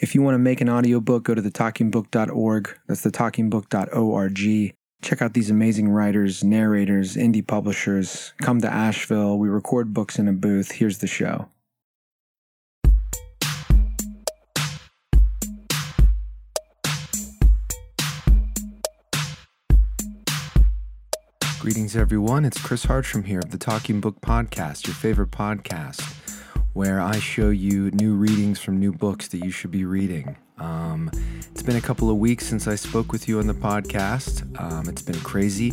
If you want to make an audiobook, go to thetalkingbook.org. That's thetalkingbook.org. Check out these amazing writers, narrators, indie publishers. Come to Asheville. We record books in a booth. Here's the show. Greetings, everyone. It's Chris Hartram here of the Talking Book Podcast, your favorite podcast, where I show you new readings from new books that you should be reading. Um, it's been a couple of weeks since I spoke with you on the podcast. Um, it's been crazy.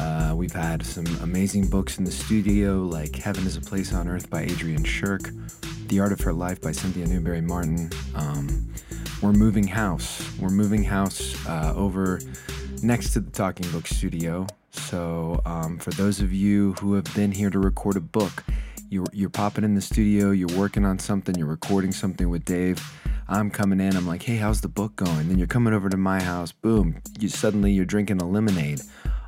Uh, we've had some amazing books in the studio, like Heaven is a Place on Earth by Adrian Shirk, The Art of Her Life by Cynthia Newberry Martin. Um, we're moving house. We're moving house uh, over next to the Talking Book studio. So, um, for those of you who have been here to record a book, you're, you're popping in the studio, you're working on something, you're recording something with Dave. I'm coming in, I'm like, hey, how's the book going? Then you're coming over to my house, boom, you suddenly you're drinking a lemonade.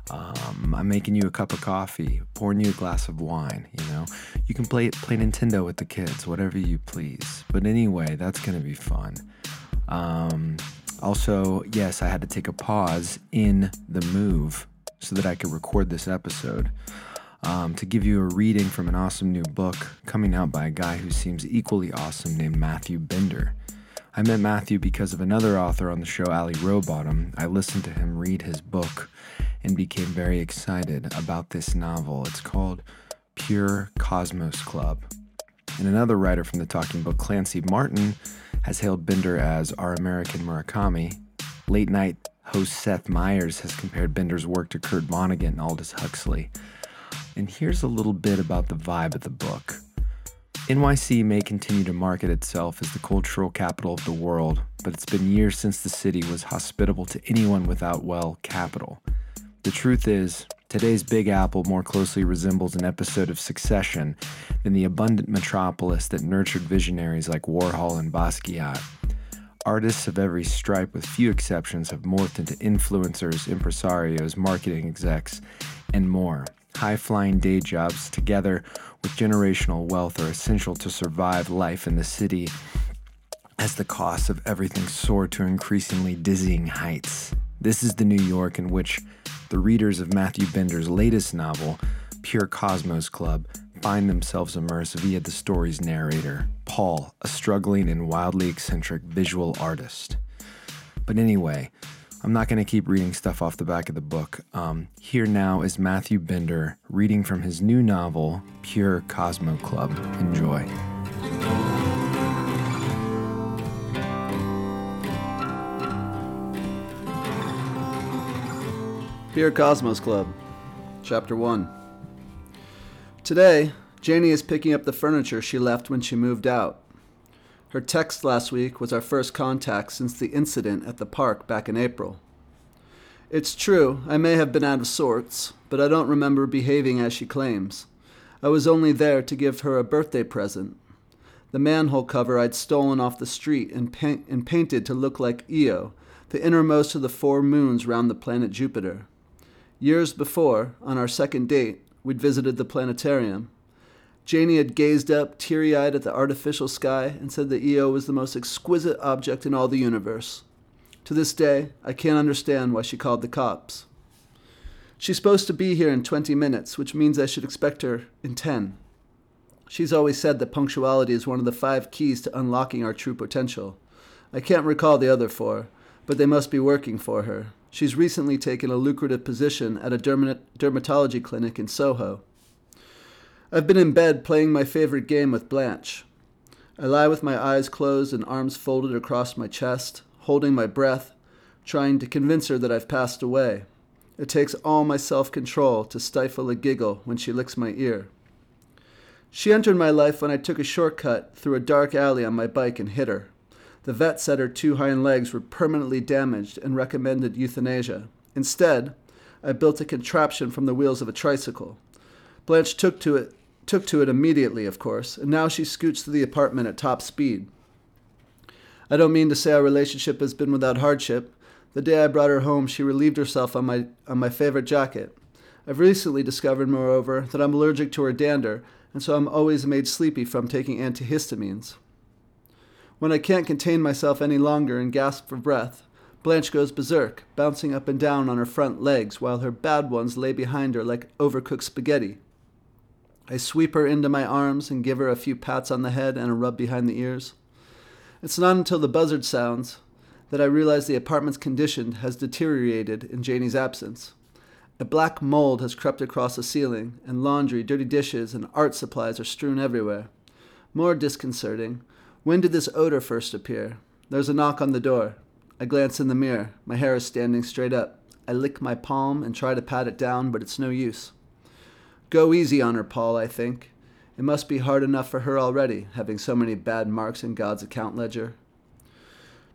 Um, I'm making you a cup of coffee, pouring you a glass of wine. You know, you can play play Nintendo with the kids, whatever you please. But anyway, that's gonna be fun. Um, also, yes, I had to take a pause in the move so that I could record this episode um, to give you a reading from an awesome new book coming out by a guy who seems equally awesome named Matthew Binder. I met Matthew because of another author on the show, Ali Rowbottom. I listened to him read his book and became very excited about this novel. It's called Pure Cosmos Club. And another writer from the Talking Book, Clancy Martin, has hailed Binder as our American Murakami. Late night host Seth Meyers has compared Binder's work to Kurt Vonnegut and Aldous Huxley. And here's a little bit about the vibe of the book. NYC may continue to market itself as the cultural capital of the world, but it's been years since the city was hospitable to anyone without, well, capital. The truth is, today's Big Apple more closely resembles an episode of Succession than the abundant metropolis that nurtured visionaries like Warhol and Basquiat. Artists of every stripe, with few exceptions, have morphed into influencers, impresarios, marketing execs, and more. High flying day jobs, together with generational wealth, are essential to survive life in the city as the costs of everything soar to increasingly dizzying heights. This is the New York in which the readers of Matthew Binder's latest novel, Pure Cosmos Club, find themselves immersed via the story's narrator, Paul, a struggling and wildly eccentric visual artist. But anyway, I'm not going to keep reading stuff off the back of the book. Um, here now is Matthew Binder reading from his new novel, Pure Cosmo Club. Enjoy. Pure Cosmos Club, Chapter 1. Today, Janie is picking up the furniture she left when she moved out. Her text last week was our first contact since the incident at the park back in April. It's true, I may have been out of sorts, but I don't remember behaving as she claims. I was only there to give her a birthday present. The manhole cover I'd stolen off the street and, paint- and painted to look like Io, the innermost of the four moons round the planet Jupiter. Years before, on our second date, we'd visited the planetarium. Janie had gazed up, teary eyed, at the artificial sky and said that Io was the most exquisite object in all the universe. To this day, I can't understand why she called the cops. She's supposed to be here in 20 minutes, which means I should expect her in 10. She's always said that punctuality is one of the five keys to unlocking our true potential. I can't recall the other four, but they must be working for her. She's recently taken a lucrative position at a derma- dermatology clinic in Soho. I've been in bed playing my favorite game with Blanche. I lie with my eyes closed and arms folded across my chest, holding my breath, trying to convince her that I've passed away. It takes all my self control to stifle a giggle when she licks my ear. She entered my life when I took a shortcut through a dark alley on my bike and hit her. The vet said her two hind legs were permanently damaged and recommended euthanasia. Instead, I built a contraption from the wheels of a tricycle. Blanche took to it took to it immediately, of course, and now she scoots to the apartment at top speed. I don't mean to say our relationship has been without hardship. The day I brought her home, she relieved herself on my on my favorite jacket. I've recently discovered, moreover, that I'm allergic to her dander, and so I'm always made sleepy from taking antihistamines. When I can't contain myself any longer and gasp for breath, Blanche goes berserk, bouncing up and down on her front legs while her bad ones lay behind her like overcooked spaghetti. I sweep her into my arms and give her a few pats on the head and a rub behind the ears. It's not until the buzzard sounds that I realize the apartment's condition has deteriorated in Janie's absence. A black mold has crept across the ceiling, and laundry, dirty dishes, and art supplies are strewn everywhere. More disconcerting, when did this odor first appear? There's a knock on the door. I glance in the mirror. My hair is standing straight up. I lick my palm and try to pat it down, but it's no use. Go easy on her, Paul, I think. It must be hard enough for her already, having so many bad marks in God's account ledger.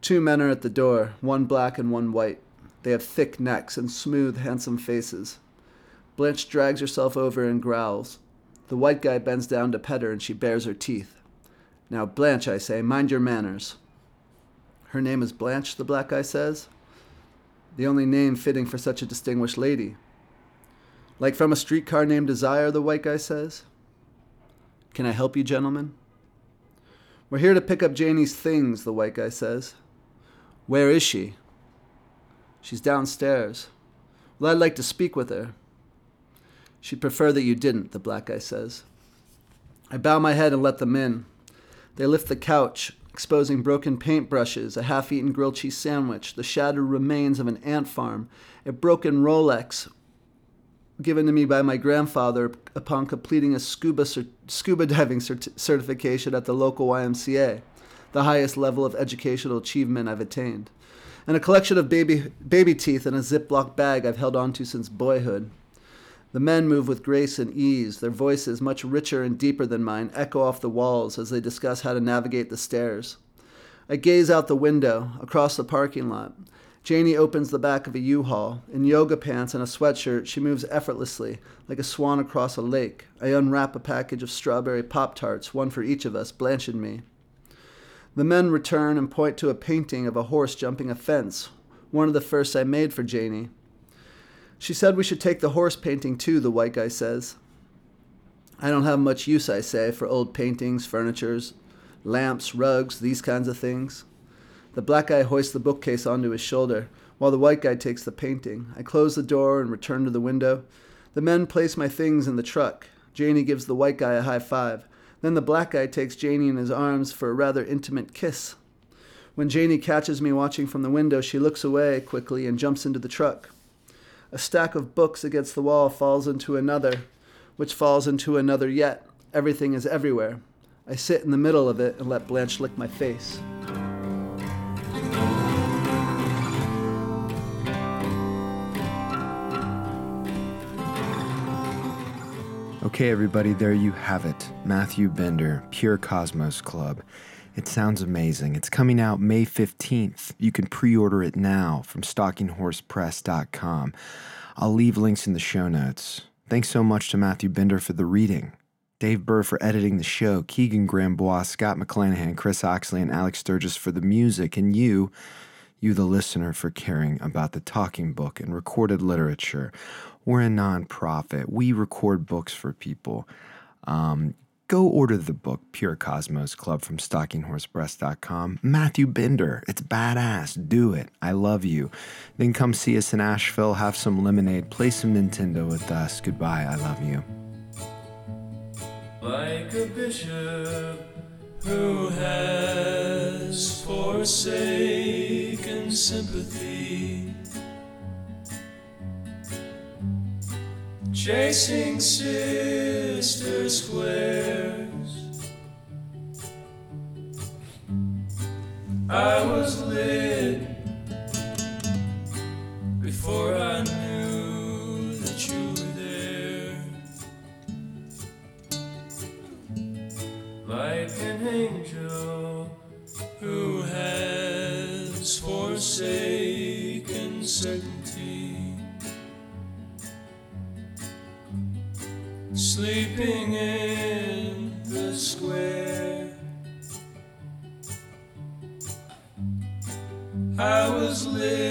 Two men are at the door, one black and one white. They have thick necks and smooth, handsome faces. Blanche drags herself over and growls. The white guy bends down to pet her and she bares her teeth. Now, Blanche, I say, mind your manners. Her name is Blanche, the black guy says. The only name fitting for such a distinguished lady. Like from a streetcar named Desire, the white guy says. Can I help you, gentlemen? We're here to pick up Janie's things, the white guy says. Where is she? She's downstairs. Well, I'd like to speak with her. She'd prefer that you didn't, the black guy says. I bow my head and let them in. They lift the couch, exposing broken paintbrushes, a half eaten grilled cheese sandwich, the shattered remains of an ant farm, a broken Rolex given to me by my grandfather upon completing a scuba, scuba diving cert- certification at the local YMCA, the highest level of educational achievement I've attained and a collection of baby, baby teeth in a Ziploc bag I've held onto since boyhood. The men move with grace and ease, their voices, much richer and deeper than mine, echo off the walls as they discuss how to navigate the stairs. I gaze out the window, across the parking lot. Janie opens the back of a U-Haul. In yoga pants and a sweatshirt, she moves effortlessly, like a swan across a lake. I unwrap a package of strawberry Pop-Tarts, one for each of us, Blanche and me. The men return and point to a painting of a horse jumping a fence, one of the first I made for Janie. She said we should take the horse painting too, the white guy says. I don't have much use, I say, for old paintings, furnitures, lamps, rugs, these kinds of things. The black guy hoists the bookcase onto his shoulder, while the white guy takes the painting. I close the door and return to the window. The men place my things in the truck. Janie gives the white guy a high five. Then the black guy takes Janie in his arms for a rather intimate kiss. When Janie catches me watching from the window, she looks away quickly and jumps into the truck. A stack of books against the wall falls into another, which falls into another yet. Everything is everywhere. I sit in the middle of it and let Blanche lick my face. Okay, everybody, there you have it. Matthew Binder, Pure Cosmos Club. It sounds amazing. It's coming out May 15th. You can pre order it now from stalkinghorsepress.com. I'll leave links in the show notes. Thanks so much to Matthew Binder for the reading. Dave Burr for editing the show, Keegan Grambois, Scott McClanahan, Chris Oxley, and Alex Sturgis for the music, and you, you the listener, for caring about the talking book and recorded literature. We're a nonprofit. We record books for people. Um, go order the book Pure Cosmos Club from StalkingHorsePress.com. Matthew Binder, it's badass. Do it. I love you. Then come see us in Asheville, have some lemonade, play some Nintendo with us. Goodbye. I love you. Like a bishop who has forsaken sympathy chasing sister squares. I was lit before I forsaken certainty. sleeping in the square. I was lit